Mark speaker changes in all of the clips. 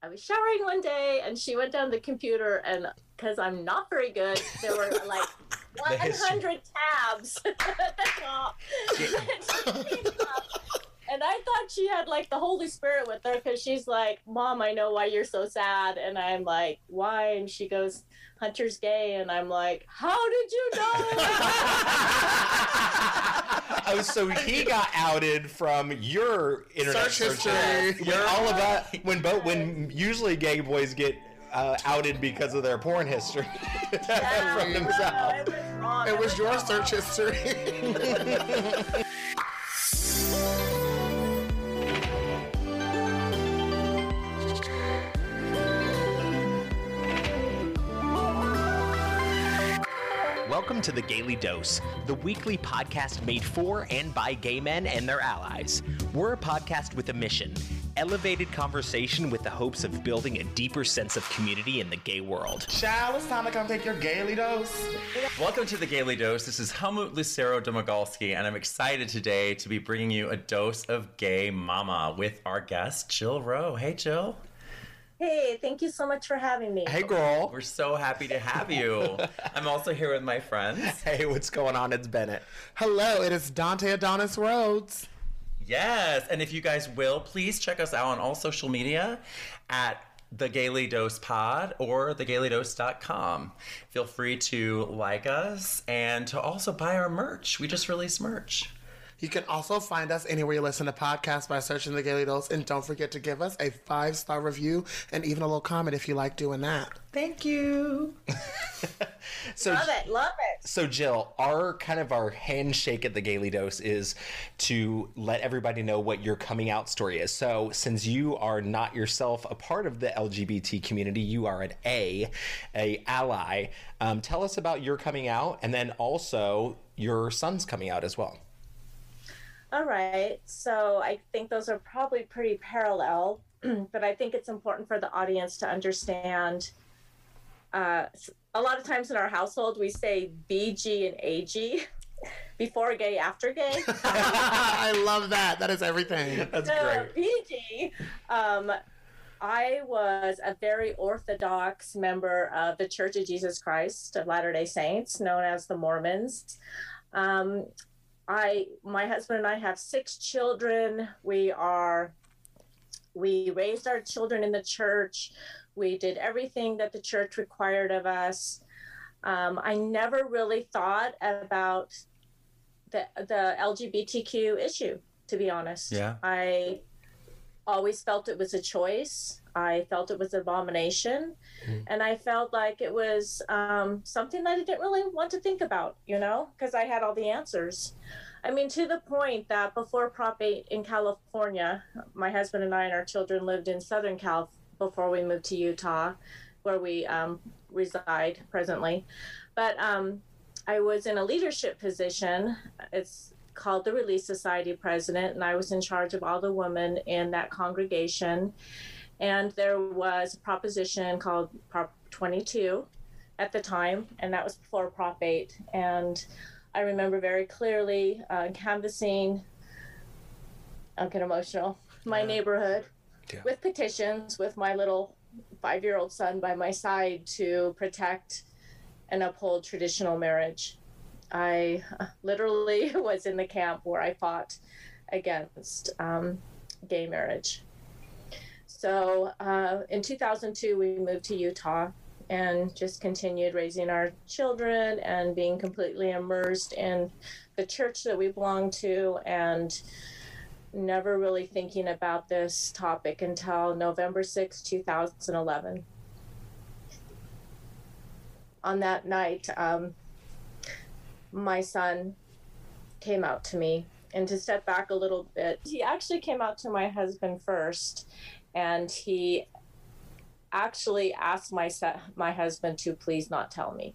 Speaker 1: I was showering one day and she went down the computer and because I'm not very good, there were like 100 tabs at the top. and I thought she had like the Holy Spirit with her because she's like, Mom, I know why you're so sad. And I'm like, Why? And she goes, Hunter's gay. And I'm like, How did you know?
Speaker 2: Oh, so he got outed from your internet
Speaker 3: Search
Speaker 2: search
Speaker 3: history.
Speaker 2: When all of that, when both, when usually gay boys get uh, outed because of their porn history from themselves.
Speaker 1: it was.
Speaker 3: It was your search history.
Speaker 2: Welcome to the Gayly Dose, the weekly podcast made for and by gay men and their allies. We're a podcast with a mission elevated conversation with the hopes of building a deeper sense of community in the gay world.
Speaker 3: Child, it's time to come take your gaily dose.
Speaker 4: Welcome to the Gayly Dose. This is Helmut Lucero Domagalski, and I'm excited today to be bringing you a dose of gay mama with our guest, Jill Rowe. Hey, Jill.
Speaker 1: Hey, thank you so much for having me.
Speaker 2: Hey, girl.
Speaker 4: We're so happy to have you. I'm also here with my friends.
Speaker 2: Hey, what's going on? It's Bennett.
Speaker 3: Hello, it is Dante Adonis Rhodes.
Speaker 4: Yes, and if you guys will, please check us out on all social media at the Gayly Dose Pod or thegaylydose.com. Feel free to like us and to also buy our merch. We just released merch.
Speaker 3: You can also find us anywhere you listen to podcasts by searching the Gayly Dose, and don't forget to give us a five star review and even a little comment if you like doing that.
Speaker 4: Thank you.
Speaker 2: So,
Speaker 1: Love it, love it.
Speaker 2: So Jill, our kind of our handshake at the Gayly Dose is to let everybody know what your coming out story is. So since you are not yourself a part of the LGBT community, you are an A, a ally. Um, tell us about your coming out, and then also your son's coming out as well.
Speaker 1: All right. So I think those are probably pretty parallel, but I think it's important for the audience to understand. Uh, a lot of times in our household, we say BG and AG before gay, after gay.
Speaker 3: I love that. That is everything.
Speaker 2: That's
Speaker 1: so BG, um, I was a very orthodox member of the Church of Jesus Christ of Latter Day Saints, known as the Mormons. Um, I, my husband and I have six children. We are, we raised our children in the church. We did everything that the church required of us. Um, I never really thought about the the LGBTQ issue, to be honest.
Speaker 4: Yeah.
Speaker 1: I always felt it was a choice. I felt it was an abomination, and I felt like it was um, something that I didn't really want to think about, you know, because I had all the answers. I mean, to the point that before Prop 8 in California, my husband and I and our children lived in Southern Cal before we moved to Utah, where we um, reside presently. But um, I was in a leadership position. It's called the Relief Society president, and I was in charge of all the women in that congregation. And there was a proposition called Prop 22 at the time, and that was before Prop 8. And I remember very clearly uh, canvassing, I'll get emotional, my neighborhood
Speaker 2: Yeah.
Speaker 1: with petitions with my little five year old son by my side to protect and uphold traditional marriage. I literally was in the camp where I fought against um, gay marriage. So uh, in 2002, we moved to Utah and just continued raising our children and being completely immersed in the church that we belong to and never really thinking about this topic until November 6, 2011. On that night, um, my son came out to me. And to step back a little bit, he actually came out to my husband first, and he actually asked my son, my husband to please not tell me.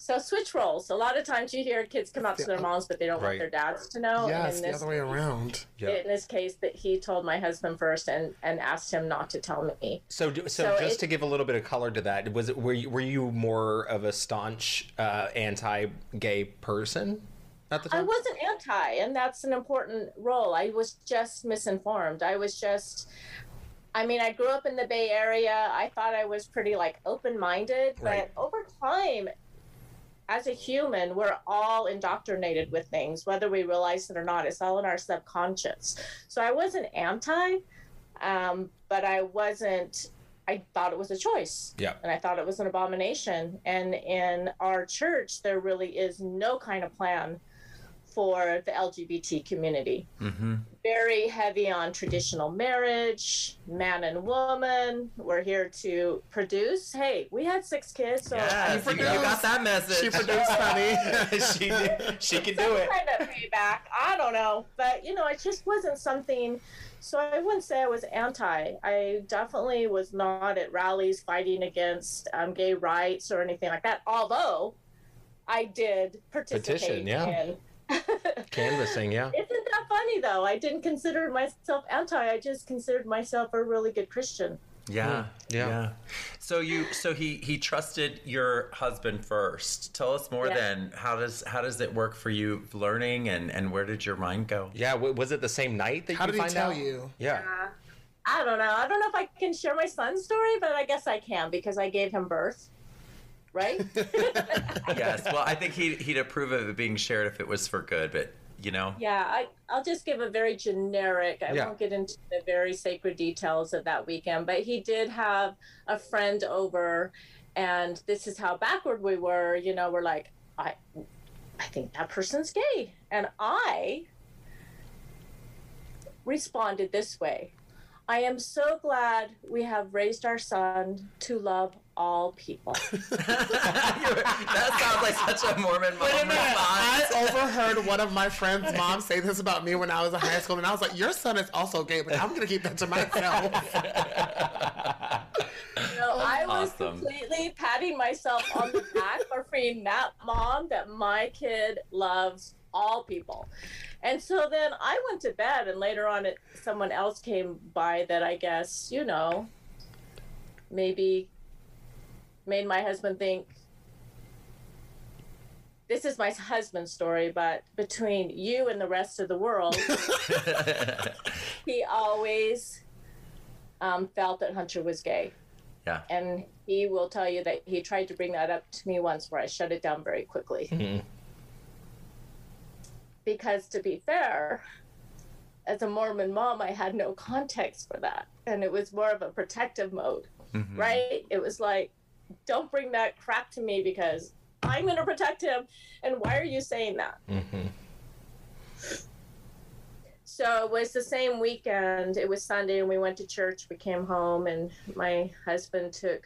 Speaker 1: So switch roles. A lot of times you hear kids come out to their moms, but they don't
Speaker 2: Right.
Speaker 1: want their dads to know.
Speaker 3: yes,
Speaker 1: and
Speaker 3: the
Speaker 1: in this
Speaker 3: other way around.
Speaker 2: Yeah.
Speaker 1: in this case that he told my husband first and and asked him not to tell me
Speaker 2: So, do- so,
Speaker 1: So
Speaker 2: just
Speaker 1: it-
Speaker 2: to give a little bit of color to that, was it were you, were you more of a staunch uh, anti-gay person at the
Speaker 1: i wasn't anti and that's an important role i was just misinformed i was just I mean, I grew up in the Bay Area. I thought I was pretty like open-minded, but
Speaker 2: Right.
Speaker 1: over time, as a human, we're all indoctrinated with things, whether we realize it or not. It's all in our subconscious. So I wasn't anti, um, but I wasn't. I thought it was a choice.
Speaker 2: Yeah.
Speaker 1: And I thought it was an abomination. And in our church, there really is no kind of plan for the LGBT community
Speaker 4: Mm-hmm.
Speaker 1: very heavy on traditional marriage, man and woman. We're here to produce. Hey, we had six kids, so
Speaker 4: Yes, you, you got that message.
Speaker 3: She produced, honey.
Speaker 2: she she can do
Speaker 1: some
Speaker 2: it.
Speaker 1: kind of payback. I don't know, but you know, it just wasn't something. So I wouldn't say I was anti. I definitely was not at rallies fighting against um, gay rights or anything like that. Although I did participate
Speaker 2: Petition, yeah.
Speaker 1: in.
Speaker 2: Canvassing, yeah.
Speaker 1: Isn't that funny though? I didn't consider myself anti. I just considered myself a really good Christian.
Speaker 4: Yeah,
Speaker 2: yeah.
Speaker 4: So you, so he he trusted your husband first. Tell us more.
Speaker 1: Yeah.
Speaker 4: Then, how does how does it work for you learning, and and where did your mind go?
Speaker 2: Yeah, w- was it the same night that
Speaker 3: How
Speaker 2: you
Speaker 3: did he
Speaker 2: find
Speaker 3: tell
Speaker 2: out?
Speaker 3: you?
Speaker 2: Yeah.
Speaker 1: Uh, I don't know. I don't know if I can share my son's story, but I guess I can because I gave him birth. Right?
Speaker 4: yes. Well, I think he he'd approve of it being shared if it was for good, but you know.
Speaker 1: yeah, I, I'll just give a very generic. I
Speaker 2: Yeah.
Speaker 1: won't get into the very sacred details of that weekend, but he did have a friend over, and this is how backward we were. You know, we're like, I, I think that person's gay, and I responded this way. I am so glad we have raised our son to love all people.
Speaker 4: that sounds like such a Mormon mom
Speaker 3: Wait a minute. I overheard one of my friend's mom say this about me when I was in high school, and I was like, "Your son is also gay, but I'm gonna keep that to myself."
Speaker 1: No, I was
Speaker 4: Awesome.
Speaker 1: completely patting myself on the back for being that mom that my kid loves all people. And so then I went to bed, and later on, it, someone else came by that I guess, you know, maybe made my husband think this is my husband's story, but between you and the rest of the world, he always um, felt that Hunter was gay.
Speaker 4: Yeah.
Speaker 1: And he will tell you that he tried to bring that up to me once where I shut it down very quickly.
Speaker 2: Mhm.
Speaker 1: Because to be fair, as a Mormon mom, I had no context for that. And it was more of a protective mode,
Speaker 4: Mhm.
Speaker 1: right? It was like, don't bring that crap to me because I'm going to protect him. And why are you saying that?
Speaker 2: Mhm.
Speaker 1: So it was the same weekend. It was Sunday, and we went to church. We came home, and my husband took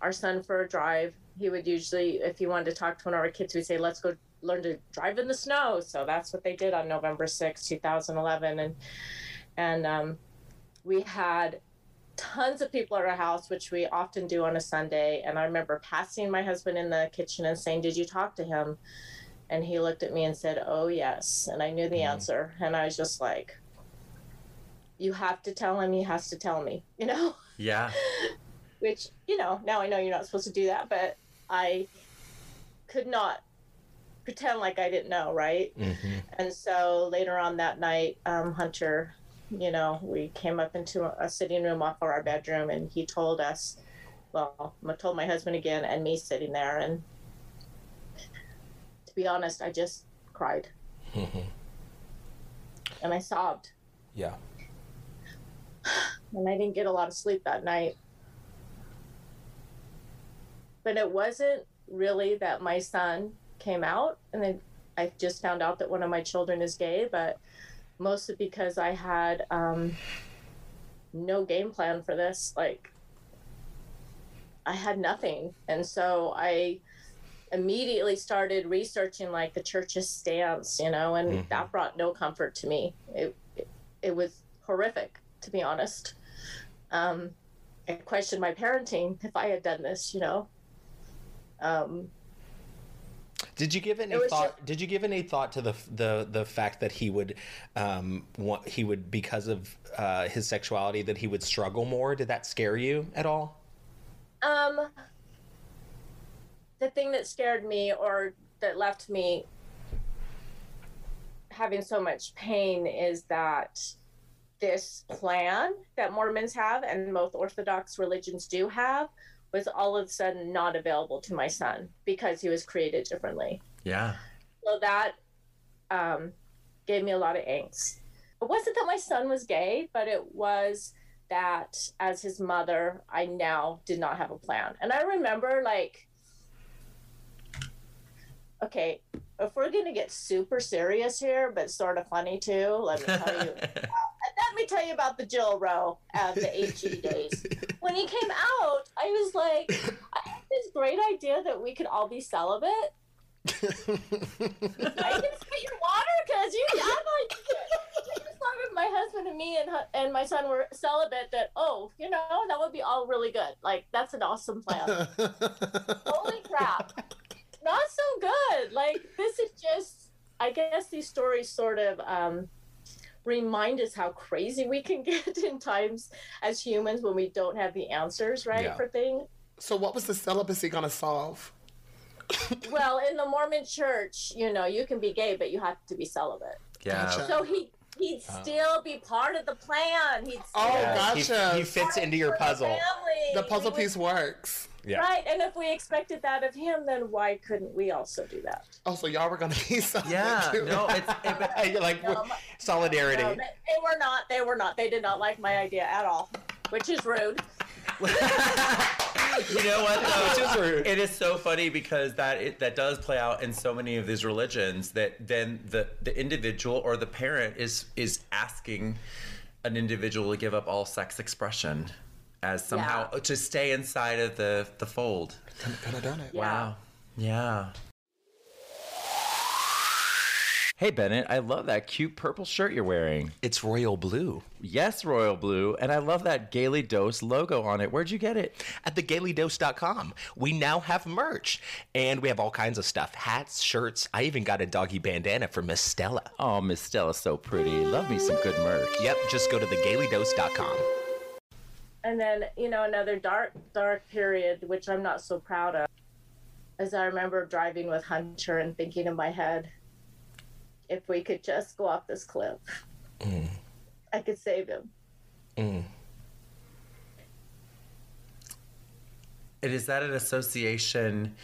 Speaker 1: our son for a drive. He would usually, if he wanted to talk to one of our kids, we'd say, "Let's go learn to drive in the snow." So that's what they did on November sixth, 2011, and and um, we had tons of people at our house, which we often do on a Sunday. And I remember passing my husband in the kitchen and saying, "Did you talk to him?" And he looked at me and said, Oh, yes. And I knew the answer. And I was just like, You have to tell him, he has to tell me, you know?
Speaker 4: Yeah.
Speaker 1: Which, you know, now I know you're not supposed to do that, but I could not pretend like I didn't know, right?
Speaker 2: Mhm.
Speaker 1: And so later on that night, um, Hunter, you know, we came up into a sitting room off of our bedroom and he told us, well, I told my husband again and me sitting there. And to be honest, I just cried
Speaker 2: Mhm.
Speaker 1: and I sobbed.
Speaker 2: Yeah.
Speaker 1: And I didn't get a lot of sleep that night. But it wasn't really that my son came out and then I just found out that one of my children is gay, but mostly because I had um, no game plan for this. Like, I had nothing. And so I immediately started researching like the church's stance, you know, and
Speaker 2: Mhm.
Speaker 1: that brought no comfort to me. It, it, it was horrific, to be honest. Um, I questioned my parenting if I had done this, you know. Um,
Speaker 2: Did you give any thought? Did you give any thought to the the the fact that he would, um, want, he would because of uh, his sexuality that he would struggle more? Did that scare you at all?
Speaker 1: Um, the thing that scared me or that left me having so much pain is that this plan that Mormons have and most Orthodox religions do have was all of a sudden not available to my son because he was created differently.
Speaker 4: Yeah.
Speaker 1: So that um, gave me a lot of angst. It wasn't that my son was gay, but it was that as his mother, I now did not have a plan. And I remember, like, okay, if we're going to get super serious here, but sort of funny too, let me tell you. let me tell you about the Jill Rowe of the HE days. When he came out, I was like, I had this great idea that we could all be celibate. I can spit your water because you. I'm like, I just thought if my husband and me and and my son were celibate, that oh, you know, that would be all really good. Like that's an awesome plan. Holy crap! Not so good. Like this is just. I guess these stories sort of um, remind us how crazy we can get in times as humans when we don't have the answers right
Speaker 2: Yeah.
Speaker 1: for things.
Speaker 3: so, what was the celibacy going to solve?
Speaker 1: Well, in the Mormon church, you know, you can be gay, but you have to be celibate.
Speaker 4: Yeah.
Speaker 3: Gotcha.
Speaker 1: So he he'd oh. still be part of the plan. He'd oh, still
Speaker 3: Oh,
Speaker 2: Yeah, he- He, fits into your
Speaker 1: for the
Speaker 2: puzzle.
Speaker 3: The puzzle
Speaker 1: We would-
Speaker 3: piece works.
Speaker 2: Yeah.
Speaker 1: Right, and if we expected that of him, then why couldn't we also do that?
Speaker 3: Oh, so y'all were going to be celibate
Speaker 4: Yeah.
Speaker 3: too.
Speaker 4: No, it's it,
Speaker 2: like
Speaker 1: No,
Speaker 2: solidarity.
Speaker 1: No, they, they were not. They were not. They did not like my idea at all, which is rude.
Speaker 4: you know what though?
Speaker 2: Which is rude.
Speaker 4: It is so funny because that it, that does play out in so many of these religions that then the the individual or the parent is is asking an individual to give up all sex expression as somehow
Speaker 1: Yeah.
Speaker 4: to stay inside of the the fold.
Speaker 3: Could have done it.
Speaker 1: Yeah.
Speaker 4: Wow. Yeah. Hey Bennett, I love that cute purple shirt you're wearing.
Speaker 2: It's royal blue.
Speaker 4: Yes, royal blue, and I love that Gayly Dose logo on it. Where'd you get it?
Speaker 2: At thegaylydose.com, we now have merch and we have all kinds of stuff hats, shirts. I even got a doggy bandana for Miss Stella.
Speaker 4: Oh, Miss Stella's so pretty. Love me some good merch.
Speaker 2: Yep, just go to thegaylydose.com.
Speaker 1: And then, you know, another dark, dark period, which I'm not so proud of, as I remember driving with Hunter and thinking in my head, if we could just go off this cliff, I could save him.
Speaker 2: Mm.
Speaker 4: And is that an association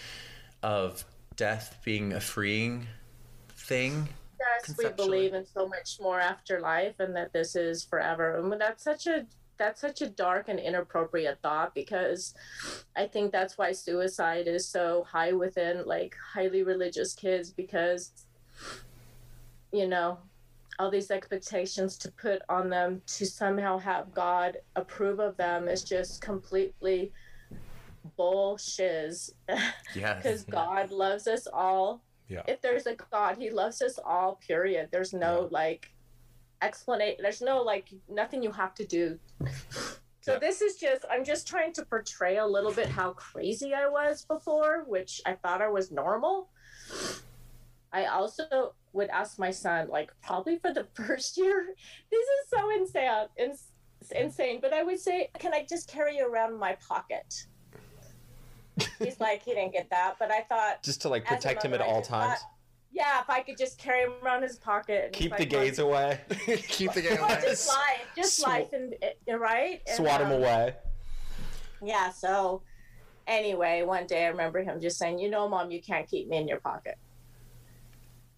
Speaker 4: of death being a freeing thing?
Speaker 1: Yes, we believe in so much more afterlife and that this is forever. And that's such a that's such a dark and inappropriate thought because I think that's why suicide is so high within like highly religious kids because you know all these expectations to put on them to somehow have God approve of them is just completely bullshiz
Speaker 4: Yes.
Speaker 1: because God loves us all
Speaker 2: Yeah.
Speaker 1: if there's a God, He loves us all. Period. There's no
Speaker 2: Yeah.
Speaker 1: like explanation. There's no like nothing you have to do. so
Speaker 2: Yeah.
Speaker 1: this is just I'm just trying to portray a little bit how crazy I was before, which I thought I was normal. I also would ask my son, like probably for the first year, this is so insane, ins- insane. But I would say, can I just carry you around in my pocket? He's like, he didn't get that, but I thought
Speaker 2: Just to like protect him at
Speaker 1: I
Speaker 2: all
Speaker 1: just thought,
Speaker 2: times.
Speaker 1: Yeah, if I could just carry him around his pocket. and
Speaker 2: Keep the
Speaker 1: like,
Speaker 2: gays away.
Speaker 3: Keep the
Speaker 1: Well,
Speaker 3: away.
Speaker 1: just life, just
Speaker 2: Sw-
Speaker 1: life, and uh, right. And,
Speaker 2: Swat him
Speaker 1: um,
Speaker 2: away.
Speaker 1: Yeah. So, anyway, one day I remember him just saying, "You know, mom, you can't keep me in your pocket."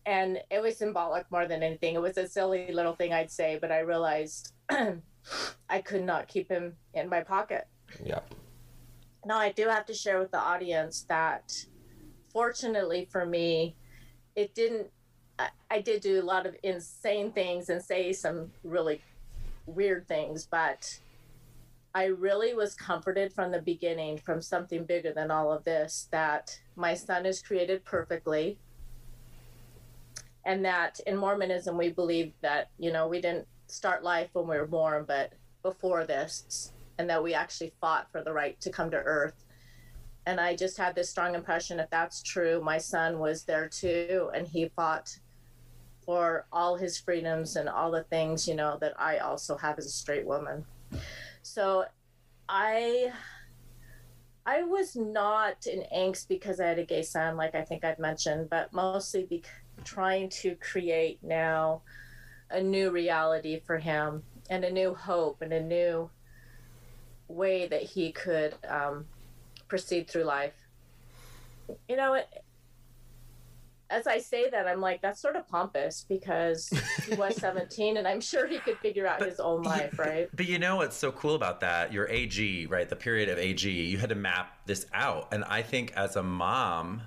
Speaker 1: And it was symbolic more than anything. It was a silly little thing I'd say, but I realized I could not keep him in my pocket.
Speaker 2: Yeah.
Speaker 1: Now, I do have to share with the audience that fortunately for me, it didn't, I, I did do a lot of insane things and say some really weird things, but I really was comforted from the beginning from something bigger than all of this that my son is created perfectly. And that in Mormonism, we believe that, you know, we didn't start life when we were born, but before this, and that we actually fought for the right to come to earth. And I just had this strong impression if that's true, my son was there too, and he fought for all his freedoms and all the things, you know, that I also have as a straight woman. So I I was not in angst because I had a gay son, like I think I've mentioned, but mostly be- trying to create now a new reality for him and a new hope and a new way that he could um, proceed through life. You know, it, as I say that, I'm like, that's sort of pompous because he was 17 and I'm sure he could figure out his own life, right?
Speaker 4: But you know what's so cool about that? Your AG, right? The period of AG, you had to map this out. And I think as a mom,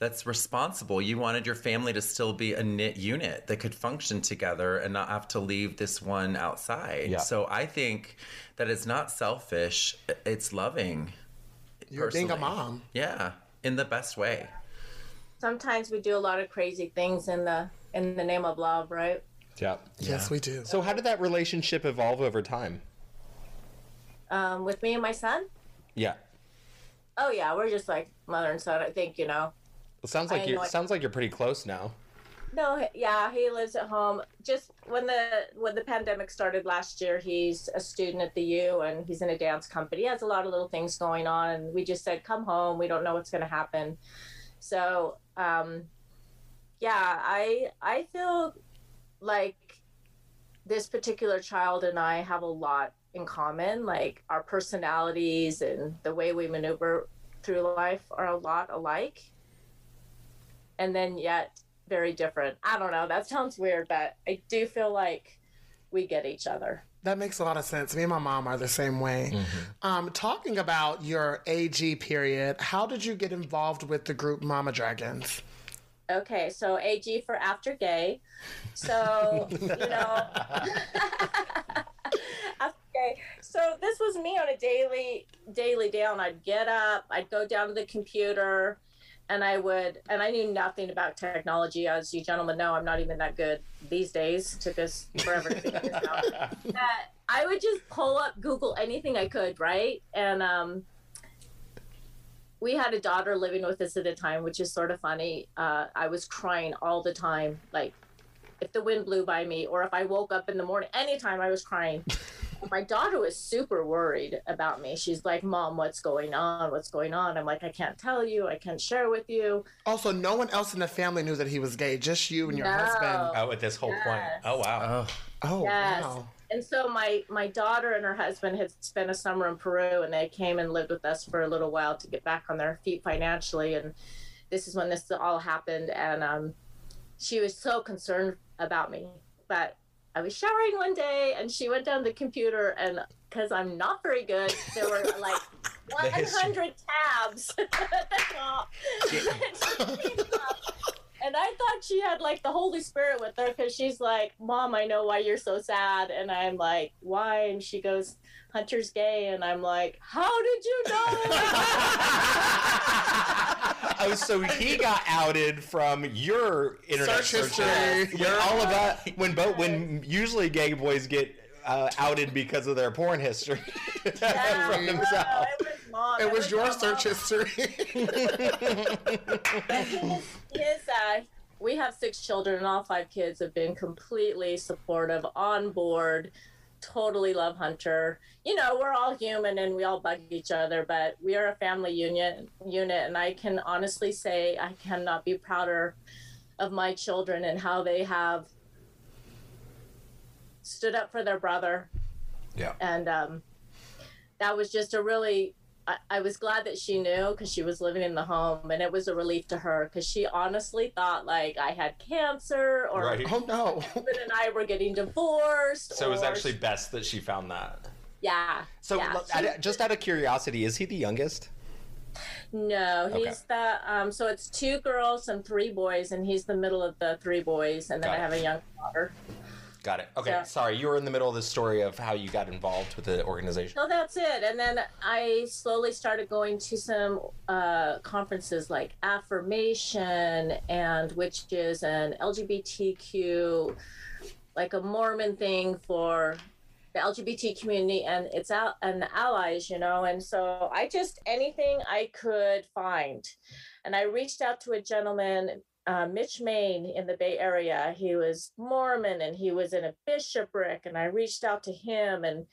Speaker 4: that's responsible. You wanted your family to still be a knit unit that could function together and not have to leave this one outside.
Speaker 2: Yeah.
Speaker 4: So I think that it's not selfish, it's loving.
Speaker 3: You're being a mom.
Speaker 4: Yeah, in the best way.
Speaker 1: Sometimes we do a lot of crazy things in the in the name of love, right?
Speaker 2: Yeah.
Speaker 3: Yes, we do.
Speaker 2: So how did that relationship evolve over time?
Speaker 1: Um, with me and my son.
Speaker 2: Yeah.
Speaker 1: Oh yeah, we're just like mother and son. I think you know.
Speaker 2: It sounds
Speaker 1: I
Speaker 2: like you
Speaker 1: know it-
Speaker 2: sounds like you're pretty close now.
Speaker 1: No, yeah, he lives at home. Just when the when the pandemic started last year, he's a student at the U and he's in a dance company. He has a lot of little things going on, we just said, "Come home. We don't know what's going to happen." So, um, yeah, I I feel like this particular child and I have a lot in common. Like our personalities and the way we maneuver through life are a lot alike, and then yet very different. I don't know. That sounds weird, but I do feel like we get each other.
Speaker 3: That makes a lot of sense. Me and my mom are the same way. Um, talking about your AG period, how did you get involved with the group Mama Dragons?
Speaker 1: Okay, so AG for after gay. So, you know, after gay. So this was me on a daily daily down. I'd get up, I'd go down to the computer, and I would and I knew nothing about technology. As you gentlemen know, I'm not even that good these days. Took us forever to figure this out. That I would just pull up Google anything I could, right? And um we had a daughter living with us at the time, which is sort of funny. Uh, I was crying all the time, like if the wind blew by me or if I woke up in the morning, anytime I was crying. My daughter was super worried about me. She's like, Mom, what's going on? What's going on? I'm like, I can't tell you. I can't share with you.
Speaker 3: Also, no one else in the family knew that he was gay, just you and your
Speaker 1: No.
Speaker 3: husband.
Speaker 2: Oh, at this whole point. Oh wow.
Speaker 4: Oh,
Speaker 3: Oh,
Speaker 1: Yes.
Speaker 3: wow.
Speaker 1: And so my my daughter and her husband had spent a summer in Peru, and they came and lived with us for a little while to get back on their feet financially. And this is when this all happened, and um, she was so concerned about me. But I was showering one day, and she went down the computer, and because I'm not very good, there were like
Speaker 2: The
Speaker 1: 100 tabs at the top. And I thought she had like the Holy Spirit with her because she's like, Mom, I know why you're so sad. And I'm like, Why? And she goes, Hunter's gay. And I'm like, How did you know?
Speaker 2: oh, so he got outed from your internet
Speaker 3: Search
Speaker 2: search
Speaker 3: history.
Speaker 2: When all of that, when both, when usually gay boys get uh, outed because of their porn history
Speaker 1: Yeah,
Speaker 2: from
Speaker 1: no,
Speaker 2: themselves.
Speaker 1: it was mom.
Speaker 3: It was your
Speaker 1: mom.
Speaker 3: search history.
Speaker 1: But his, his, uh, we have six children, and all five kids have been completely supportive, on board, totally love Hunter. You know, we're all human and we all bug each other, but we are a family union unit, and I can honestly say I cannot be prouder of my children and how they have stood up for their brother
Speaker 2: Yeah.
Speaker 1: and um, that was just a really I, I was glad that she knew because she was living in the home and it was a relief to her because she honestly thought like i had cancer or
Speaker 2: Right.
Speaker 3: oh no.
Speaker 1: husband and i were getting divorced
Speaker 2: So it was actually best that she found that.
Speaker 1: yeah
Speaker 2: So,
Speaker 1: yeah.
Speaker 2: look, just out of curiosity, is he the youngest?
Speaker 1: no
Speaker 2: Okay.
Speaker 1: he's the um so it's two girls and three boys and he's the middle of the three boys and then
Speaker 2: Got
Speaker 1: i
Speaker 2: it.
Speaker 1: have a young daughter
Speaker 2: Got it. Okay,
Speaker 1: So-
Speaker 2: sorry, you were in the middle of the story of how you got involved with the organization.
Speaker 1: So that's it. And then I slowly started going to some uh, conferences like Affirmation and Witches and LGBTQ, like a Mormon thing for the LGBT community and its out and the allies, you know. And so I just anything I could find, and I reached out to a gentleman uh, Mitch Mayne in the Bay Area. He was Mormon and he was in a bishopric, and I reached out to him and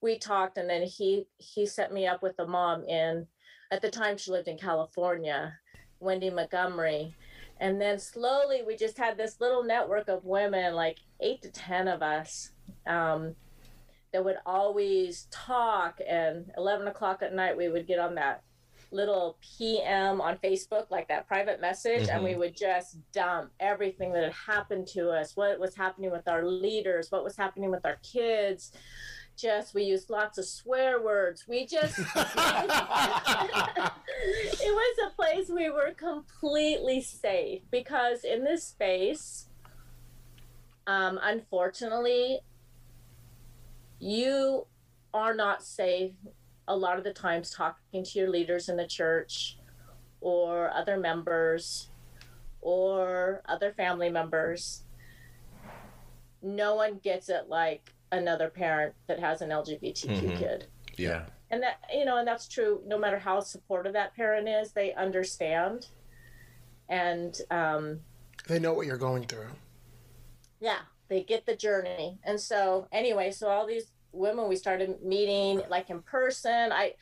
Speaker 1: we talked, and then he he set me up with a mom in. At the time, she lived in California, Wendy Montgomery, and then slowly we just had this little network of women, like eight to ten of us. Um, that would always talk. And 11 o'clock at night, we would get on that little PM on Facebook, like that private message, and we
Speaker 2: Mhm.
Speaker 1: would just dump everything that had happened to us, what was happening with our leaders, what was happening with our kids. Just we used lots of swear words. We just it was a place we were completely safe because in this space, um, unfortunately, you are not safe a lot of the times talking to your leaders in the church or other members or other family members. No one gets it like another parent that has an LGBTQ
Speaker 2: Mhm.
Speaker 1: kid
Speaker 4: Yeah.
Speaker 1: and that you know and that's true no matter how supportive that parent is they understand and um
Speaker 3: they know what you're going through.
Speaker 1: yeah they get the journey and so anyway so all these women we started meeting like in person i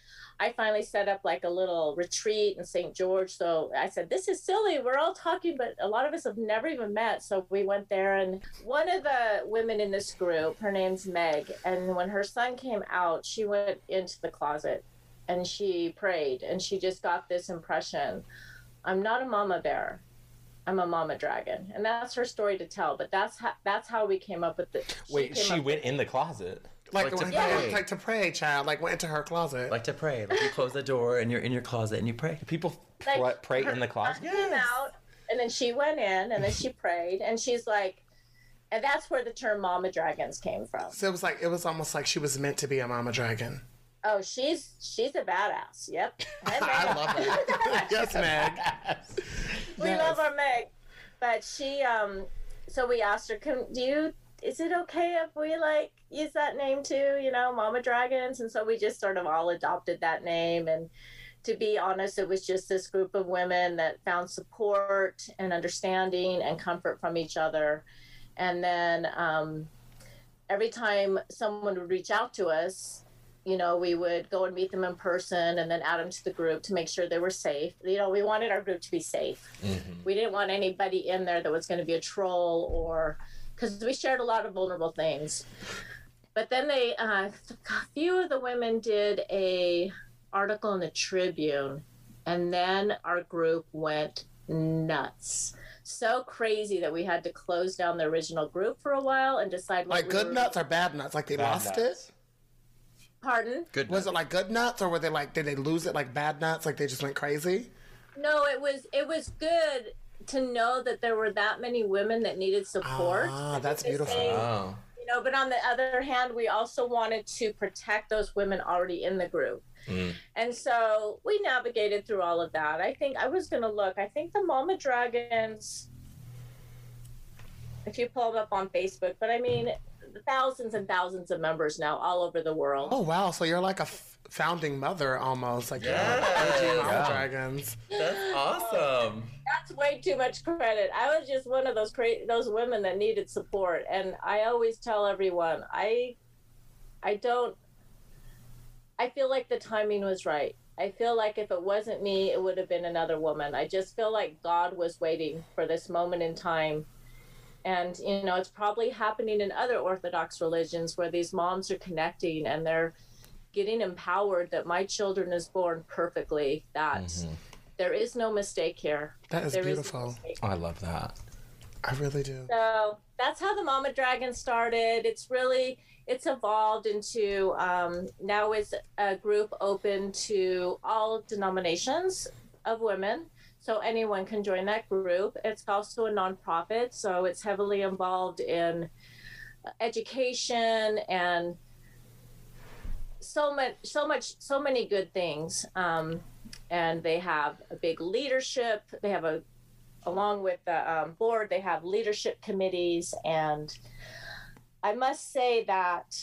Speaker 1: i finally set up like a little retreat in st george so i said this is silly we're all talking but a lot of us have never even met so we went there and one of the women in this group her name's meg and when her son came out she went into the closet and she prayed and she just got this impression i'm not a mama bear I'm a mama dragon, and that's her story to tell. But that's how that's how we came up with it.
Speaker 2: Wait, she went in the closet.
Speaker 3: Like,
Speaker 4: Like to
Speaker 3: like,
Speaker 4: pray.
Speaker 3: like to pray, child. Like went into her closet.
Speaker 4: Like to pray. Like you close the door and you're in your closet and you pray.
Speaker 2: People
Speaker 1: Like,
Speaker 2: pr- pray
Speaker 1: her-
Speaker 2: in the closet.
Speaker 1: Came out, and then she went in, and then she prayed, and she's like, and that's where the term "mama dragons" came from.
Speaker 3: so it was like it was almost like she was meant to be a mama dragon.
Speaker 1: Oh, she's she's a badass. Yep. Hey,
Speaker 3: I love her. yes, Meg.
Speaker 1: we
Speaker 3: Yes.
Speaker 1: love our Meg, but she um, so we asked her, "Can do you? Is it okay if we like use that name too? You know, Mama Dragons?" And so we just sort of all adopted that name and. To be honest, it was just this group of women that found support and understanding and comfort from each other. And then um, every time someone would reach out to us, you know, we would go and meet them in person and then add them to the group to make sure they were safe. You know, we wanted our group to be safe.
Speaker 2: Mhm.
Speaker 1: We didn't want anybody in there that was going to be a troll or because we shared a lot of vulnerable things. But then they, uh, a few of the women did a article in the Tribune, and then our group went nuts. So crazy that we had to close down the original group for a while and decide what
Speaker 3: Like
Speaker 1: we
Speaker 3: good
Speaker 1: were-
Speaker 3: nuts or bad nuts? Like they
Speaker 2: Bad
Speaker 3: lost
Speaker 2: nuts.
Speaker 3: it?
Speaker 1: Pardon?
Speaker 4: Good.
Speaker 3: Was it like good nuts or were they like did they lose it like bad nuts? Like they just went crazy?
Speaker 1: No, it was it was good to know that there were that many women that needed support.
Speaker 3: Ah, that's beautiful.
Speaker 1: say,
Speaker 2: Oh.
Speaker 1: you know, but on the other hand, we also wanted to protect those women already in the group.
Speaker 2: Mm.
Speaker 1: And so we navigated through all of that. I think I was going to look. I think the Mama Dragons, if you pull them up on Facebook, but I mean, thousands and thousands of members now all over the world.
Speaker 3: Oh wow, so you're like a f- founding mother almost. Like
Speaker 4: Yes.
Speaker 3: you're like OG Mama
Speaker 2: Yeah.
Speaker 3: Dragons.
Speaker 4: That's awesome.
Speaker 1: That's way too much credit. I was just one of those cra- those women that needed support, and I always tell everyone, I, I don't. I feel like the timing was right. I feel like if it wasn't me, it would have been another woman. I just feel like God was waiting for this moment in time. And, you know, it's probably happening in other Orthodox religions where these moms are connecting and they're getting empowered that my children is born perfectly, that
Speaker 2: Mhm.
Speaker 1: There is no mistake here.
Speaker 3: That is
Speaker 1: There is no
Speaker 3: beautiful.
Speaker 1: mistake.
Speaker 2: I love that.
Speaker 3: I really do.
Speaker 1: So that's how the Mama Dragon started. It's really it's evolved into um, now it's a group open to all denominations of women. So anyone can join that group. It's also a nonprofit, so it's heavily involved in education and so much, so much, so many good things. Um, and they have a big leadership. They have a along with the um, board, they have leadership committees. And I must say that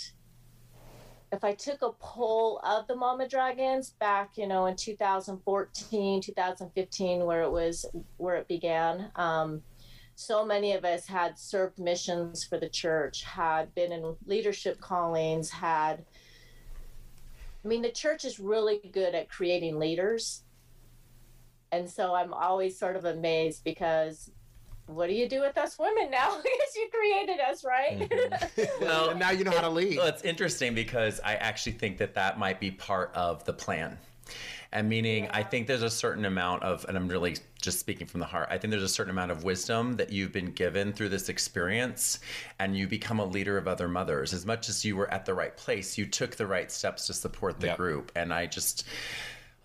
Speaker 1: if I took a poll of the Mama Dragons back, you know, in 2014, 2015, where it was, where it began, um, so many of us had served missions for the church, had been in leadership callings, had, I mean, the church is really good at creating leaders and so I'm always sort of amazed because what do you do with us women now? because you created us, right?
Speaker 3: Mm-hmm.
Speaker 4: Well,
Speaker 3: now you know how to lead.
Speaker 4: Well, it's interesting because I actually think that that might be part of the plan. And meaning, I think there's a certain amount of, and I'm really just speaking from the heart, I think there's a certain amount of wisdom that you've been given through this experience, and you become a leader of other mothers. As much as you were at the right place, you took the right steps to support the
Speaker 2: Yep.
Speaker 4: group. And I just,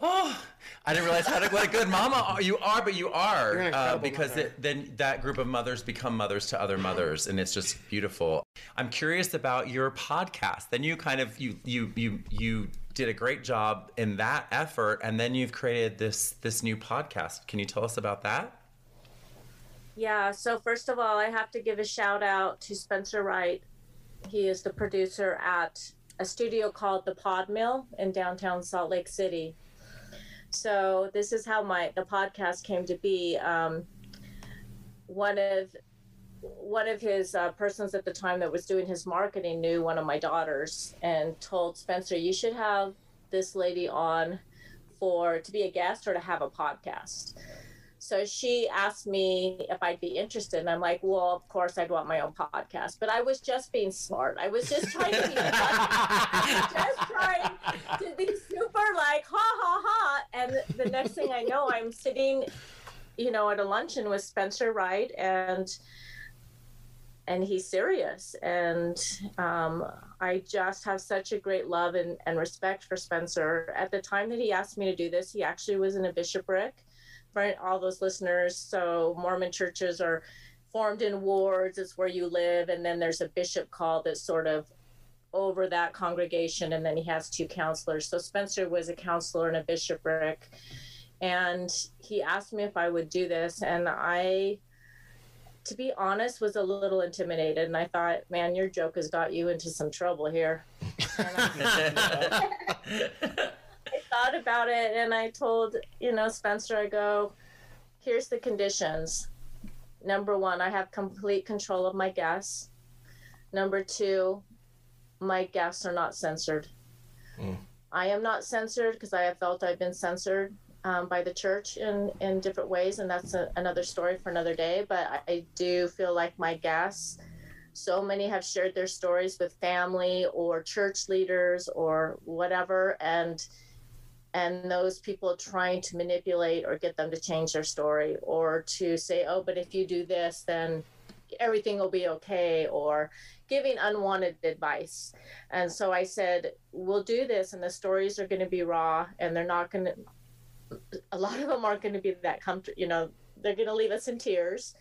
Speaker 4: oh, I didn't realize how to, what a good mama you are, but you are. Uh, because it, then that group of mothers become mothers to other mothers and it's just beautiful i'm curious about your podcast then you kind of you you you you did a great job in that effort and then you've created this this new podcast can you tell us about that
Speaker 1: Yeah, so first of all, I have to give a shout out to Spencer Wright. He is the producer at a studio called The Pod Mill in downtown Salt Lake City. So this is how my the podcast came to be. Um, one of one of his uh, persons at the time that was doing his marketing knew one of my daughters and told Spencer, "You should have this lady on for to be a guest or to have a podcast." So she asked me if I'd be interested, and I'm like, "Well, of course I'd want my own podcast." But I was just being smart. I was just trying to be just trying to be super like ha ha ha. And the next thing I know, I'm sitting, you know, at a luncheon with Spencer Wright, and and he's serious. And um, I just have such a great love and, and respect for Spencer. At the time that he asked me to do this, he actually was in a bishopric. For all those listeners, so Mormon churches are formed in wards. It's where you live, and then there's a bishop called that's sort of over that congregation, and then he has two counselors. So Spencer was a counselor in a bishopric, and he asked me if I would do this, and I to be honest, was a little intimidated. And I thought, man, your joke has got you into some trouble here. I, I thought about it and I told, you know, Spencer, I go, here's the conditions. Number one, I have complete control of my guests. Number two, my guests are not censored.
Speaker 2: Mm.
Speaker 1: I am not censored because I have felt I've been censored um, by the church in, in different ways, and that's a, another story for another day. But I, I do feel like my guests, so many have shared their stories with family or church leaders or whatever, and and those people trying to manipulate or get them to change their story or to say, oh, but if you do this, then everything will be okay, or giving unwanted advice. And so I said, we'll do this, and the stories are going to be raw, and they're not going to a lot of them aren't going to be that comfortable. You know, they're going to leave us in tears.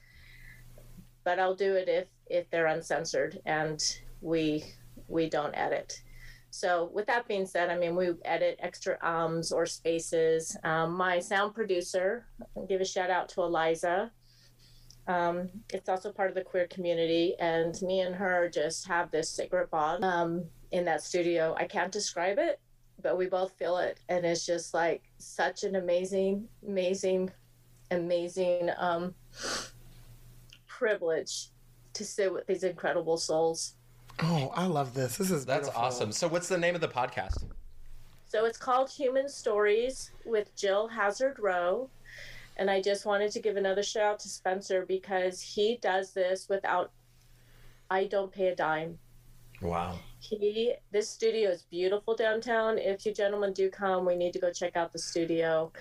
Speaker 1: But I'll do it if if they're uncensored and we we don't edit. So with that being said, I mean we edit extra ums or spaces. Um, my sound producer, I'll give a shout out to Eliza. Um, it's also part of the queer community, and me and her just have this sacred bond um, in that studio. I can't describe it, but we both feel it and it's just like such an amazing amazing amazing um privilege to sit with these incredible souls
Speaker 3: Oh, I love this. This is
Speaker 2: That's
Speaker 3: beautiful.
Speaker 2: awesome. So, what's the name of the podcast?
Speaker 1: so it's called human stories with jill hazard rowe and i just wanted to give another shout out to spencer because he does this without i don't pay a dime
Speaker 2: Wow.
Speaker 1: He this studio is beautiful downtown if you gentlemen do come we need to go check out the studio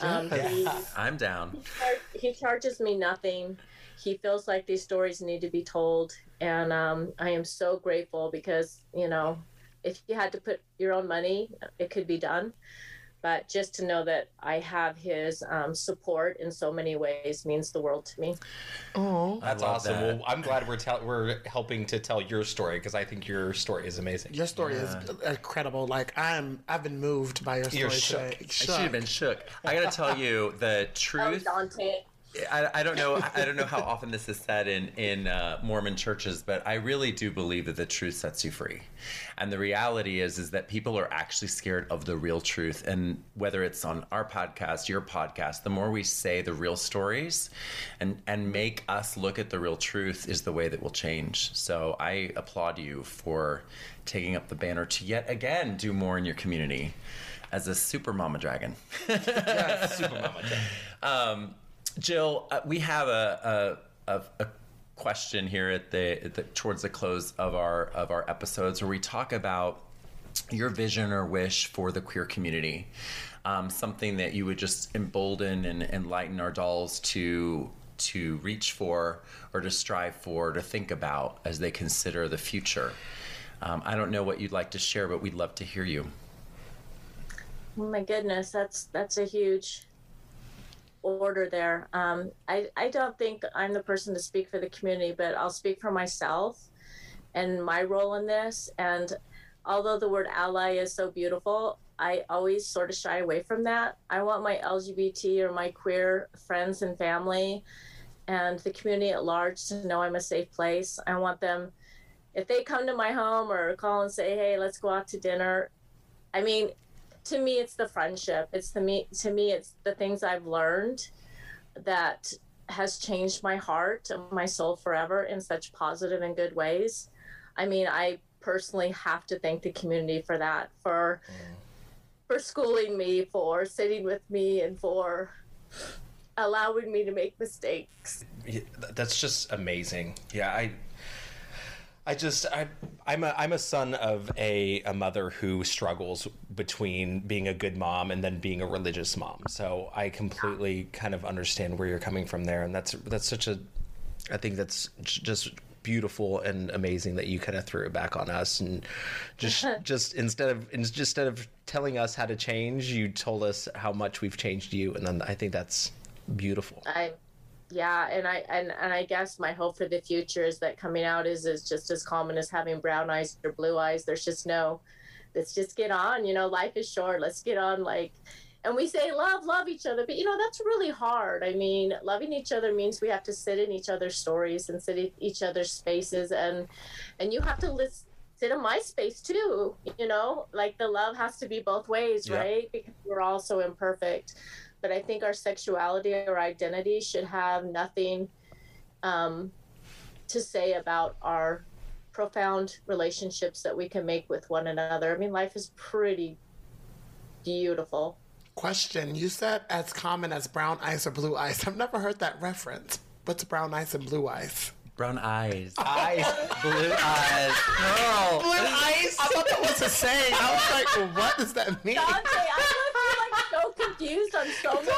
Speaker 1: um,
Speaker 3: Yes.
Speaker 1: he-
Speaker 4: i'm down
Speaker 1: char- he charges me nothing. He feels like these stories need to be told, and um, I am so grateful because you know, if you had to put your own money, it could be done. But just to know that I have his um, support in so many ways means the world to me.
Speaker 3: Oh,
Speaker 2: That's awesome.
Speaker 4: that.
Speaker 2: Well, I'm glad we're tell- we're helping to tell your story because I think your story is amazing.
Speaker 3: your story is incredible. Like I'm, I've been moved by your story
Speaker 2: You're
Speaker 3: today.
Speaker 4: i should have been shook i gotta tell you the
Speaker 1: Oh,
Speaker 4: truth
Speaker 1: Dante.
Speaker 4: I, I don't know. I don't know how often this is said in in uh, Mormon churches, but I really do believe that the truth sets you free. And the reality is, is that people are actually scared of the real truth. And whether it's on our podcast, your podcast, the more we say the real stories, and and make us look at the real truth, is the way that will change. So I applaud you for taking up the banner to yet again do more in your community as a super mama dragon.
Speaker 2: Super Mama.
Speaker 4: Um, Jill, uh, we have a, a a, a question here at the, at the towards the close of our of our episodes where we talk about your vision or wish for the queer community. Um, something that you would just embolden and enlighten our dolls to to reach for or to strive for to think about as they consider the future. Um, I don't know what you'd like to share, but we'd love to hear you.
Speaker 1: Oh my goodness, that's that's a huge order there. Um, I I don't think I'm the person to speak for the community, but I'll speak for myself and my role in this. And although the word ally is so beautiful, I always sort of shy away from that. I want my LGBT or my queer friends and family and the community at large to know I'm a safe place. I want them, if they come to my home or call and say, hey, let's go out to dinner. I mean, to me, it's the friendship. It's the me, to me, it's the things I've learned that has changed my heart and my soul forever in such positive and good ways. I mean, I personally have to thank the community for that, for mm. for schooling me, for sitting with me, and for allowing me to make mistakes.
Speaker 2: That's just amazing. Yeah, I I just I I'm a I'm a son of a, a mother who struggles between being a good mom and then being a religious mom. So I completely kind of understand where you're coming from there and that's that's such a I think that's just beautiful and amazing that you kind of threw it back on us and just just instead of instead of telling us how to change, you told us how much we've changed you and then I think that's beautiful.
Speaker 1: I yeah, and I and, and I guess my hope for the future is that coming out is is just as common as having brown eyes or blue eyes. There's just no let's just get on, you know, life is short. Let's get on like and we say love love each other but you know that's really hard i mean loving each other means we have to sit in each other's stories and sit in each other's spaces and and you have to listen sit in my space too you know like the love has to be both ways yeah. right because we're all so imperfect but i think our sexuality or identity should have nothing um, to say about our profound relationships that we can make with one another i mean life is pretty beautiful
Speaker 3: Question. You said as common as brown eyes or blue eyes. I've never heard that reference. What's brown eyes and blue eyes?
Speaker 4: Brown eyes.
Speaker 2: Eyes.
Speaker 4: blue eyes. Girl.
Speaker 3: Blue ice? I thought that was a saying. I was like, what does that mean?
Speaker 1: Dante, I like so confused on so many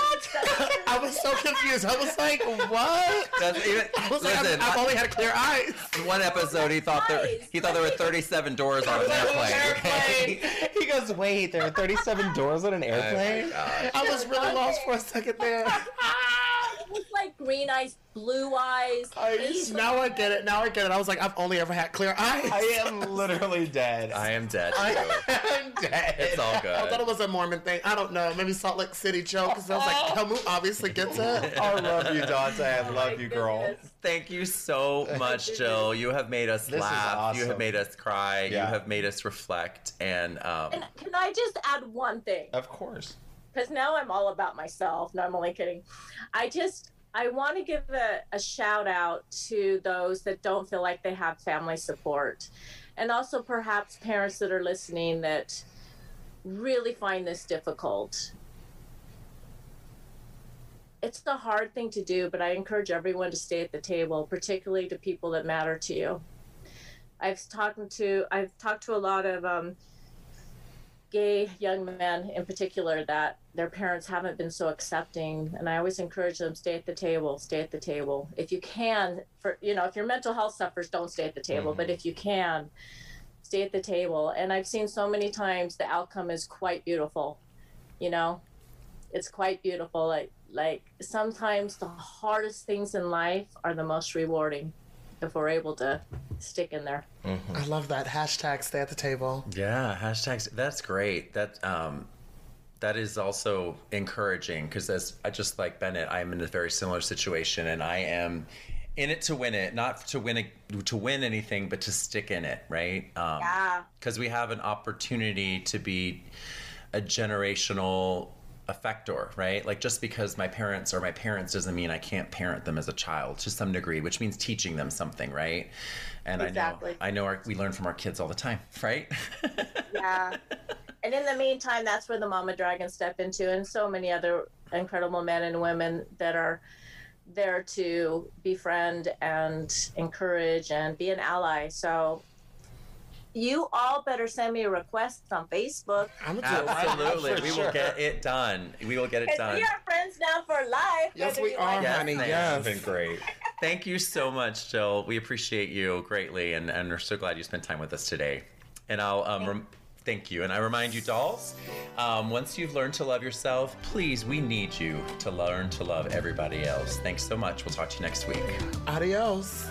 Speaker 3: I was so confused. I was like, what? That's even, I was listen, like, I've, I've, only had clear eyes.
Speaker 4: In one episode, he thought there he thought there were 37 doors on an airplane.
Speaker 2: airplane. he goes, wait, there are 37 doors on an oh airplane?
Speaker 3: Oh I was really lost for a second there.
Speaker 1: was like green eyes, blue eyes.
Speaker 3: I, now I get it. Now I get it. I was like, I've only ever had clear eyes.
Speaker 2: I am literally dead.
Speaker 4: I am dead.
Speaker 3: I am dead.
Speaker 4: It's all good.
Speaker 3: I thought it was a Mormon thing. I don't know. Maybe Salt Lake City joke. Because I was like, Helmut obviously gets it.
Speaker 2: I love you, Dante. I oh love you, girl.
Speaker 4: Thank you so much, Jill. You have made us
Speaker 2: this
Speaker 4: laugh.
Speaker 2: Awesome.
Speaker 4: You have made us cry. Yeah. You have made us reflect. And, um,
Speaker 1: and can I just add one thing?
Speaker 2: Of course
Speaker 1: because now I'm all about myself. No, I'm only kidding. I just I want to give a, a, shout out to those that don't feel like they have family support. And also, perhaps parents that are listening that really find this difficult. It's a hard thing to do, but I encourage everyone to stay at the table, particularly to people that matter to you. I've talked to I've talked to a lot of um, gay young men in particular that their parents haven't been so accepting. And i always encourage them stay at the table stay at the table. If you can for you know if your mental health suffers don't stay at the table. Mm-hmm. but if you can stay at the table. And i've seen so many times the outcome is quite beautiful you know? It's quite beautiful. Like like sometimes the hardest things in life are the most rewarding if we're able to stick in there.
Speaker 3: Mm-hmm. I love that hashtag stay at the table.
Speaker 4: Yeah, hashtags. That's great. That um, that is also encouraging because as I just like Bennett, I'm in a very similar situation, and I am in it to win it, not to win a, to win anything, but to stick in it, right?
Speaker 1: Um, yeah.
Speaker 4: Because we have an opportunity to be a generational effector, right? Like just because my parents are my parents doesn't mean I can't parent them as a child to some degree, which means teaching them something, right? And exactly. I know I know our, we learn from our kids all the time, right?
Speaker 1: yeah. And in the meantime, that's where the mama dragons step into, and so many other incredible men and women that are there to befriend and encourage and be an ally. So you all better send me a request on Facebook.
Speaker 3: I'm gonna do it right now.
Speaker 4: Absolutely. We will get it done. We will get it done.
Speaker 1: we are friends now for life.
Speaker 3: Yes, we are,
Speaker 1: like it or
Speaker 3: honey.
Speaker 4: ma'am.
Speaker 3: Yes.
Speaker 2: Been great.
Speaker 4: Thank you so much, Jill. We appreciate you greatly, and, and we're so glad you spent time with us today. And I'll um, rem- thank you. And I remind you, dolls, um, once you've learned to love yourself, please, we need you to learn to love everybody else. Thanks so much. We'll talk to you next week.
Speaker 3: Adios.